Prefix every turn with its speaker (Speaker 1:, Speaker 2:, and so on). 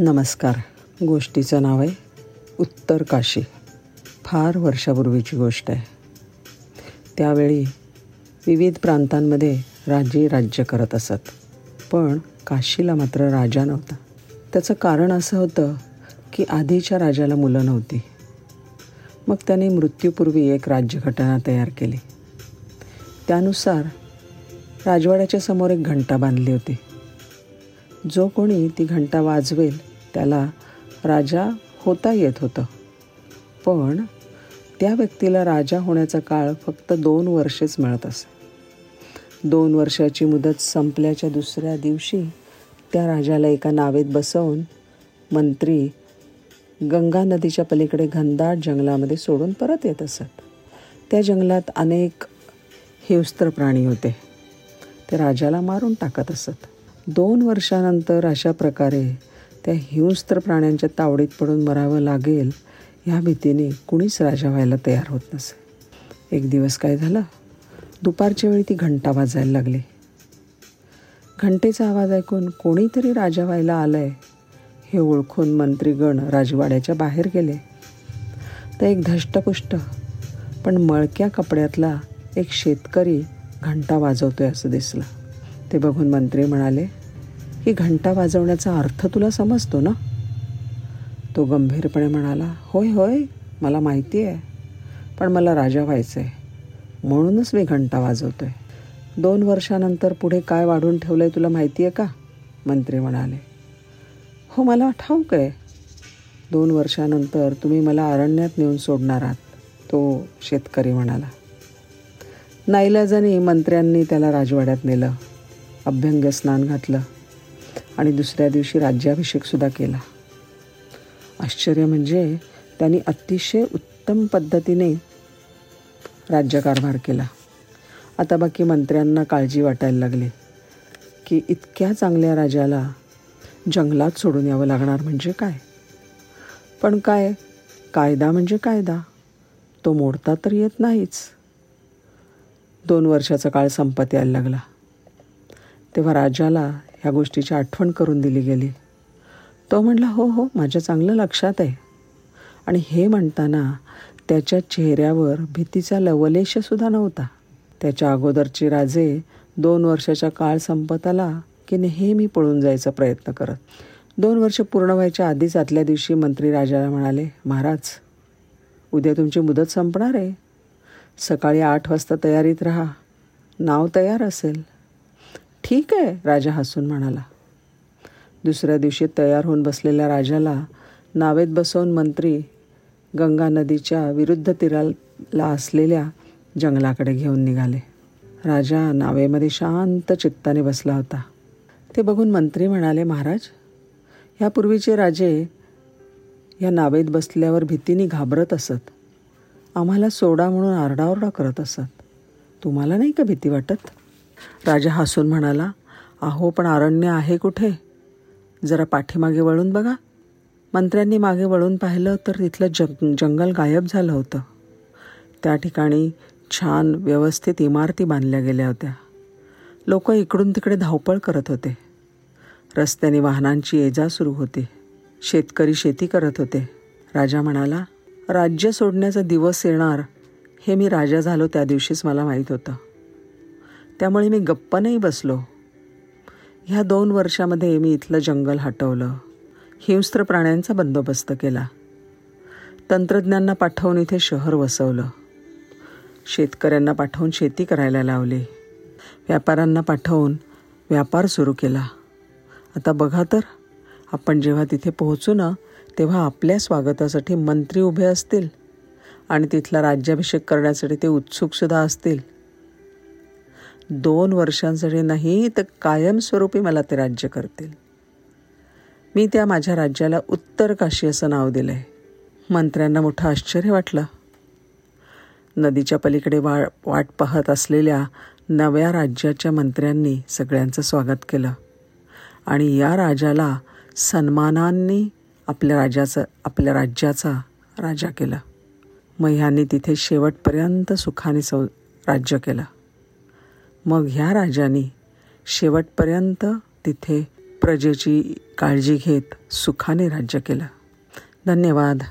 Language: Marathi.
Speaker 1: नमस्कार. गोष्टीचं नाव आहे उत्तर काशी. फार वर्षापूर्वीची गोष्ट आहे. त्यावेळी विविध प्रांतांमध्ये राजे राज्य करत असत. पण काशीला मात्र राजा नव्हता. त्याचं कारण असं होतं की आधीच्या राजाला मुलं नव्हती. मग त्याने मृत्यूपूर्वी एक राज्यघटना तयार केली. त्यानुसार राजवाड्याच्या समोर एक घंटा बांधली होती. जो कोणी ती घंटा वाजवेल त्याला राजा होता येत होतं. पण त्या व्यक्तीला राजा होण्याचा काळ फक्त दोन वर्षेच मिळत असे. दोन वर्षाची मुदत संपल्याच्या दुसऱ्या दिवशी त्या राजाला एका नावेत बसवून मंत्री गंगा नदीच्या पलीकडे घनदाट जंगलामध्ये सोडून परत येत असत. त्या जंगलात अनेक हिंस्त्र प्राणी होते. ते राजाला मारून टाकत असत. दोन वर्षानंतर अशा प्रकारे त्या हिंस्त्र प्राण्यांच्या तावडीत पडून मरावं लागेल ह्या भीतीने कुणीच राजा व्हायला तयार होत नसे. एक दिवस काय झालं? दुपारच्या वेळी ती घंटा वाजायला लागली. घंटेचा आवाज ऐकून कोणीतरी राजा व्हायला आलं आहे हे ओळखून मंत्रीगण राजवाड्याच्या बाहेर गेले. तर एक धष्टपुष्ट पण मळक्या कपड्यातला एक शेतकरी घंटा वाजवतोय असं दिसलं. ते बघून मंत्री म्हणाले ही घंटा वाजवण्याचा अर्थ तुला समजतो ना? तो गंभीरपणे म्हणाला होय होय मला माहिती आहे पण मला राजा व्हायचं आहे म्हणूनच मी घंटा वाजवतो आहे दोन वर्षानंतर पुढे काय वाढून ठेवलं आहे तुला माहिती आहे का? मंत्री म्हणाले. हो मला ठाऊक आहे दोन वर्षानंतर तुम्ही मला अरण्यात नेऊन सोडणार आहात तो शेतकरी म्हणाला. नाईलाजाने मंत्र्यांनी त्याला राजवाड्यात नेलं. अभ्यंग स्नान घातलं. आणि दुसऱ्या दिवशी राज्याभिषेकसुद्धा केला. आश्चर्य म्हणजे त्यांनी अतिशय उत्तम पद्धतीने राज्यकारभार केला. आता बाकी मंत्र्यांना काळजी वाटायला लागली की इतक्या चांगल्या राजाला जंगलात सोडून यावं लागणार म्हणजे काय? पण काय? कायदा म्हणजे कायदा. तो मोडता तर येत नाहीच. दोन वर्षाचा काळ संपत यायला लागला. तेव्हा राजाला ह्या गोष्टीची आठवण करून दिली गेली. तो म्हणला हो हो माझ्या चांगलं लक्षात आहे. आणि हे म्हणताना त्याच्या चेहऱ्यावर भीतीचा लवलेशसुद्धा नव्हता. त्याच्या अगोदरचे राजे दोन वर्षाचा काळ संपत आला की नेहमी पळून जायचा प्रयत्न करत. दोन वर्ष पूर्ण व्हायच्या आधीच आतल्या दिवशी मंत्री राजाला म्हणाले महाराज उद्या तुमची मुदत संपणार आहे. सकाळी आठ वाजता तयारीत राहा. नाव तयार असेल. ठीक आहे राजा हसून म्हणाला. दुसऱ्या दिवशी तयार होऊन बसलेल्या राजाला नावेत बसवून मंत्री गंगा नदीच्या विरुद्ध तीराला असलेल्या जंगलाकडे घेऊन निघाले. राजा नावेमध्ये शांत चित्ताने बसला होता. ते बघून मंत्री म्हणाले महाराज ह्यापूर्वीचे राजे या नावेत बसल्यावर भीतीने घाबरत असत. आम्हाला सोडा म्हणून आरडाओरडा करत असत. तुम्हाला नाही का भीती वाटत? राजा हसून म्हणाला अहो पण अरण्य आहे कुठे? जरा पाठीमागे वळून बघा. मंत्र्यांनी मागे वळून पाहिलं तर तिथलं जंग जंगल गायब झालं होतं. त्या ठिकाणी छान व्यवस्थित इमारती बांधल्या गेल्या होत्या. लोक इकडून तिकडे धावपळ करत होते. रस्त्याने वाहनांची ये जा सुरू होती. शेतकरी शेती करत होते. राजा म्हणाला राज्य सोडण्याचा दिवस येणार हे मी राजा झालो त्या दिवशीच मला माहीत होतं. त्यामुळे मी गप्प नाही बसलो. ह्या दोन वर्षामध्ये मी इथलं जंगल हटवलं. हिंस्त्र प्राण्यांचा बंदोबस्त केला. तंत्रज्ञांना पाठवून इथे शहर वसवलं. शेतकऱ्यांना पाठवून शेती करायला लावली. व्यापाऱ्यांना पाठवून व्यापार सुरू केला. आता बघा तर आपण जेव्हा तिथे पोहोचू ना तेव्हा आपल्या स्वागतासाठी मंत्री उभे असतील आणि तिथला राज्याभिषेक करण्यासाठी ते उत्सुकसुद्धा असतील. दोन वर्षांसाठी नाही तर कायमस्वरूपी मला ते राज्य करतील. मी त्या माझ्या राज्याला उत्तर काशी असं नाव दिलं आहे मंत्र्यांना मोठं आश्चर्य वाटलं. नदीच्या पलीकडे वा वाट पाहत असलेल्या नव्या राज्याच्या मंत्र्यांनी सगळ्यांचं स्वागत केलं. आणि या राजाला सन्मानांनी आपल्या राजाचं आपल्या राज्याचा राजा केला. मग ह्यांनी तिथे शेवटपर्यंत सुखाने सौ राज्य केलं. मग ह्या राजाने शेवटपर्यंत तिथे प्रजेची काळजी घेत सुखाने राज्य केलं. धन्यवाद.